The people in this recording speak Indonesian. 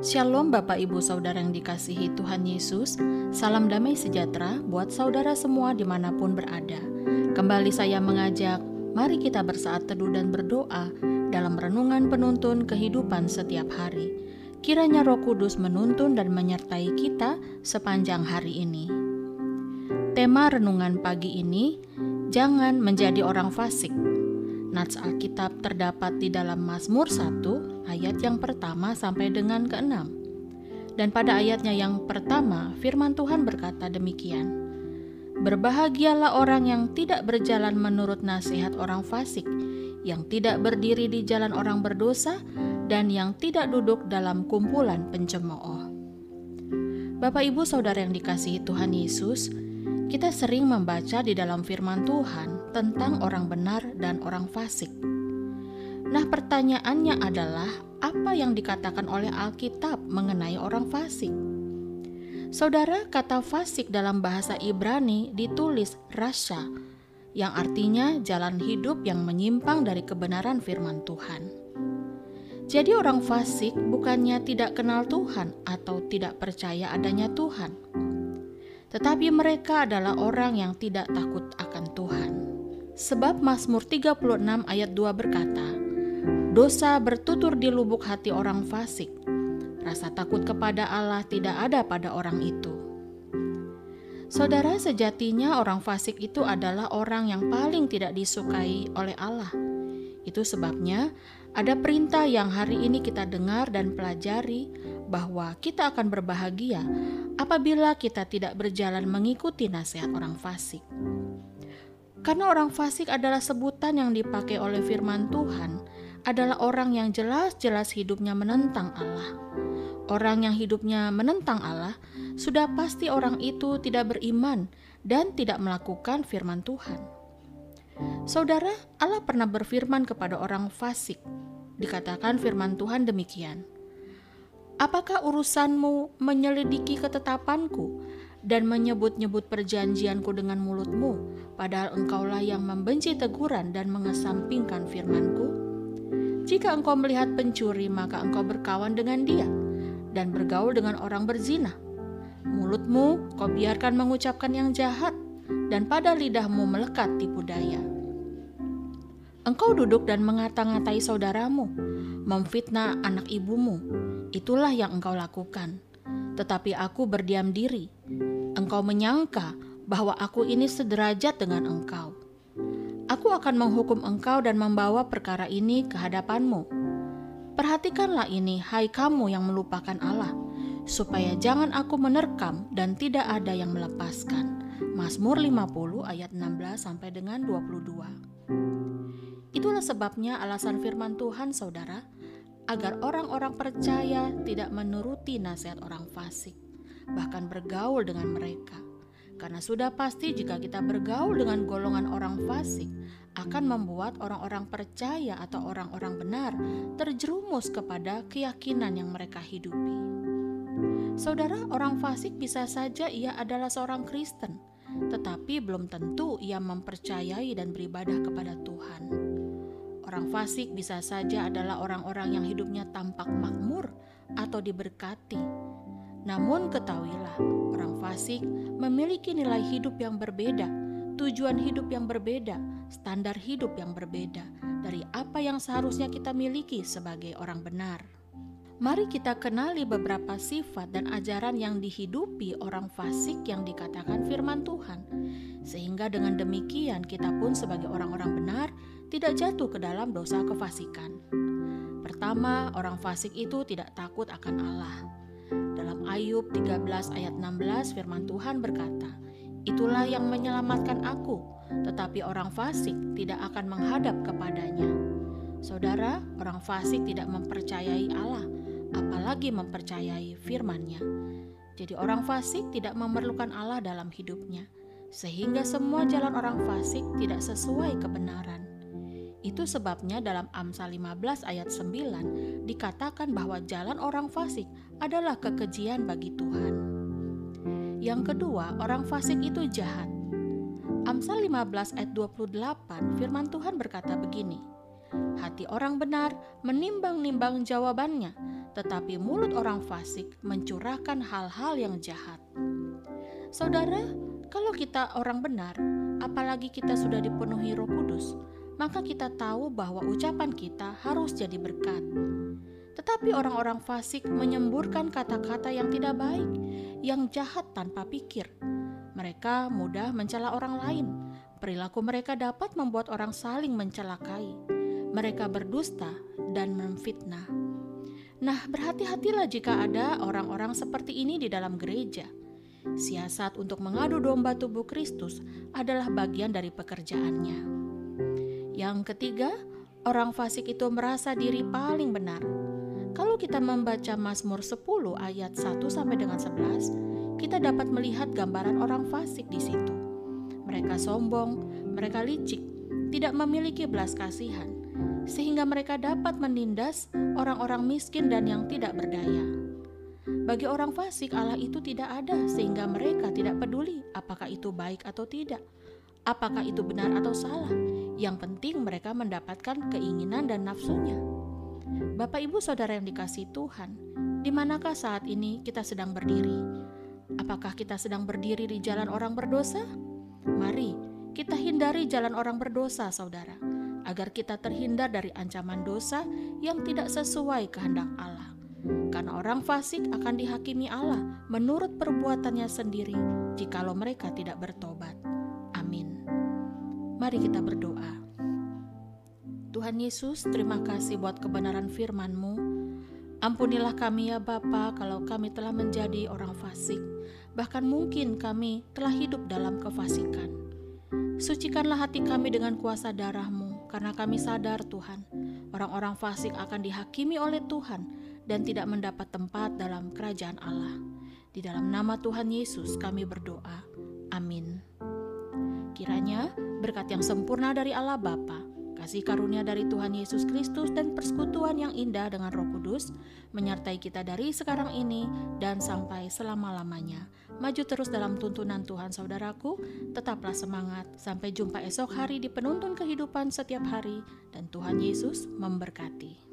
Shalom Bapak Ibu Saudara yang dikasihi Tuhan Yesus. Salam damai sejahtera buat saudara semua di mana pun berada. Kembali saya mengajak Mari kita bersaat teduh dan berdoa Dalam renungan penuntun kehidupan setiap hari. Kiranya roh kudus menuntun dan menyertai kita sepanjang hari ini. Tema renungan pagi ini Jangan menjadi orang fasik Nats Alkitab terdapat di dalam Mazmur 1 ayat yang pertama sampai dengan ke-6. Dan pada ayatnya yang pertama, firman Tuhan berkata demikian. Berbahagialah orang yang tidak berjalan menurut nasihat orang fasik, yang tidak berdiri di jalan orang berdosa, dan yang tidak duduk dalam kumpulan pencemooh. Bapak Ibu Saudara yang dikasihi Tuhan Yesus, kita sering membaca di dalam firman Tuhan tentang orang benar dan orang fasik. Nah, pertanyaannya adalah apa yang dikatakan oleh Alkitab mengenai orang fasik? Saudara, kata fasik dalam bahasa Ibrani ditulis rasya, yang artinya jalan hidup yang menyimpang dari kebenaran firman Tuhan. Jadi orang fasik bukannya tidak kenal Tuhan atau tidak percaya adanya Tuhan, tetapi mereka adalah orang yang tidak takut akan Tuhan. Sebab Mazmur 36 ayat 2 berkata, Dosa bertutur di lubuk hati orang fasik, rasa takut kepada Allah tidak ada pada orang itu. Saudara, sejatinya orang fasik itu adalah orang yang paling tidak disukai oleh Allah. Itu sebabnya ada perintah yang hari ini kita dengar dan pelajari bahwa kita akan berbahagia apabila kita tidak berjalan mengikuti nasihat orang fasik. Karena orang fasik adalah sebutan yang dipakai oleh firman Tuhan, adalah orang yang jelas-jelas hidupnya menentang Allah. Orang yang hidupnya menentang Allah sudah pasti orang itu tidak beriman dan tidak melakukan firman Tuhan. Saudara, Allah pernah berfirman kepada orang fasik. Dikatakan firman Tuhan demikian: Apakah urusanmu menyelidiki ketetapanku dan menyebut-nyebut perjanjianku dengan mulutmu, padahal engkaulah yang membenci teguran dan mengesampingkan firmanku? Jika engkau melihat pencuri, maka engkau berkawan dengan dia dan bergaul dengan orang berzina. Mulutmu kau biarkan mengucapkan yang jahat, dan pada lidahmu melekat tipu daya. Engkau duduk dan mengata-ngatai saudaramu, memfitnah anak ibumu, itulah yang engkau lakukan. Tetapi aku berdiam diri. Engkau menyangka bahwa aku ini sederajat dengan engkau. Aku akan menghukum engkau dan membawa perkara ini ke hadapanmu. Perhatikanlah ini, hai kamu yang melupakan Allah, supaya jangan aku menerkam dan tidak ada yang melepaskan. Mazmur 50 ayat 16 sampai dengan 22. Itulah sebabnya alasan firman Tuhan, Saudara, agar orang-orang percaya tidak menuruti nasihat orang fasik, bahkan bergaul dengan mereka. Karena sudah pasti jika kita bergaul dengan golongan orang fasik akan membuat orang-orang percaya atau orang-orang benar terjerumus kepada keyakinan yang mereka hidupi. Saudara, orang fasik bisa saja ia adalah seorang Kristen, tetapi belum tentu ia mempercayai dan beribadah kepada Tuhan. Orang fasik bisa saja adalah orang-orang yang hidupnya tampak makmur atau diberkati. Namun ketahuilah, orang fasik memiliki nilai hidup yang berbeda, tujuan hidup yang berbeda, standar hidup yang berbeda dari apa yang seharusnya kita miliki sebagai orang benar. Mari kita kenali beberapa sifat dan ajaran yang dihidupi orang fasik yang dikatakan firman Tuhan, sehingga dengan demikian kita pun sebagai orang-orang benar tidak jatuh ke dalam dosa kefasikan. Pertama, orang fasik itu tidak takut akan Allah. Dalam Ayub 13 ayat 16 firman Tuhan berkata, Itulah yang menyelamatkan aku, tetapi orang fasik tidak akan menghadap kepadanya. Saudara, orang fasik tidak mempercayai Allah, apalagi mempercayai firman-Nya. Jadi orang fasik tidak memerlukan Allah dalam hidupnya, sehingga semua jalan orang fasik tidak sesuai kebenaran. Itu sebabnya dalam Amsal 15 ayat 9 dikatakan bahwa jalan orang fasik adalah kekejian bagi Tuhan. Yang kedua, orang fasik itu jahat. Amsal 15 ayat 28 firman Tuhan berkata begini, Hati orang benar menimbang-nimbang jawabannya, tetapi mulut orang fasik mencurahkan hal-hal yang jahat. Saudara, kalau kita orang benar, apalagi kita sudah dipenuhi Roh Kudus, maka kita tahu bahwa ucapan kita harus jadi berkat. Tetapi orang-orang fasik menyemburkan kata-kata yang tidak baik, yang jahat tanpa pikir. Mereka mudah mencela orang lain. Perilaku mereka dapat membuat orang saling mencelakai. Mereka berdusta dan memfitnah. Nah, berhati-hatilah jika ada orang-orang seperti ini di dalam gereja. Siasat untuk mengadu domba tubuh Kristus adalah bagian dari pekerjaannya. Yang ketiga, orang fasik itu merasa diri paling benar. Kalau kita membaca Mazmur 10 ayat 1 sampai dengan 11, kita dapat melihat gambaran orang fasik di situ. Mereka sombong, mereka licik, tidak memiliki belas kasihan, sehingga mereka dapat menindas orang-orang miskin dan yang tidak berdaya. Bagi orang fasik, Allah itu tidak ada, sehingga mereka tidak peduli apakah itu baik atau tidak, apakah itu benar atau salah. Yang penting, mereka mendapatkan keinginan dan nafsunya. Bapak, ibu, saudara yang dikasih Tuhan, di manakah saat ini kita sedang berdiri? Apakah kita sedang berdiri di jalan orang berdosa? Mari kita hindari jalan orang berdosa, saudara, agar kita terhindar dari ancaman dosa yang tidak sesuai kehendak Allah. Karena orang fasik akan dihakimi Allah menurut perbuatannya sendiri, jikalau mereka tidak bertobat. Amin. Mari kita berdoa. Tuhan Yesus, terima kasih buat kebenaran firman-Mu. Ampunilah kami ya Bapa kalau kami telah menjadi orang fasik, bahkan mungkin kami telah hidup dalam kefasikan. Sucikanlah hati kami dengan kuasa darah-Mu, karena kami sadar Tuhan, orang-orang fasik akan dihakimi oleh Tuhan dan tidak mendapat tempat dalam kerajaan Allah. Di dalam nama Tuhan Yesus kami berdoa. Amin. Kiranya berkat yang sempurna dari Allah Bapa, kasih karunia dari Tuhan Yesus Kristus dan persekutuan yang indah dengan Roh Kudus menyertai kita dari sekarang ini dan sampai selama-lamanya. Maju terus dalam tuntunan Tuhan saudaraku, tetaplah semangat. Sampai jumpa esok hari di penuntun kehidupan setiap hari dan Tuhan Yesus memberkati.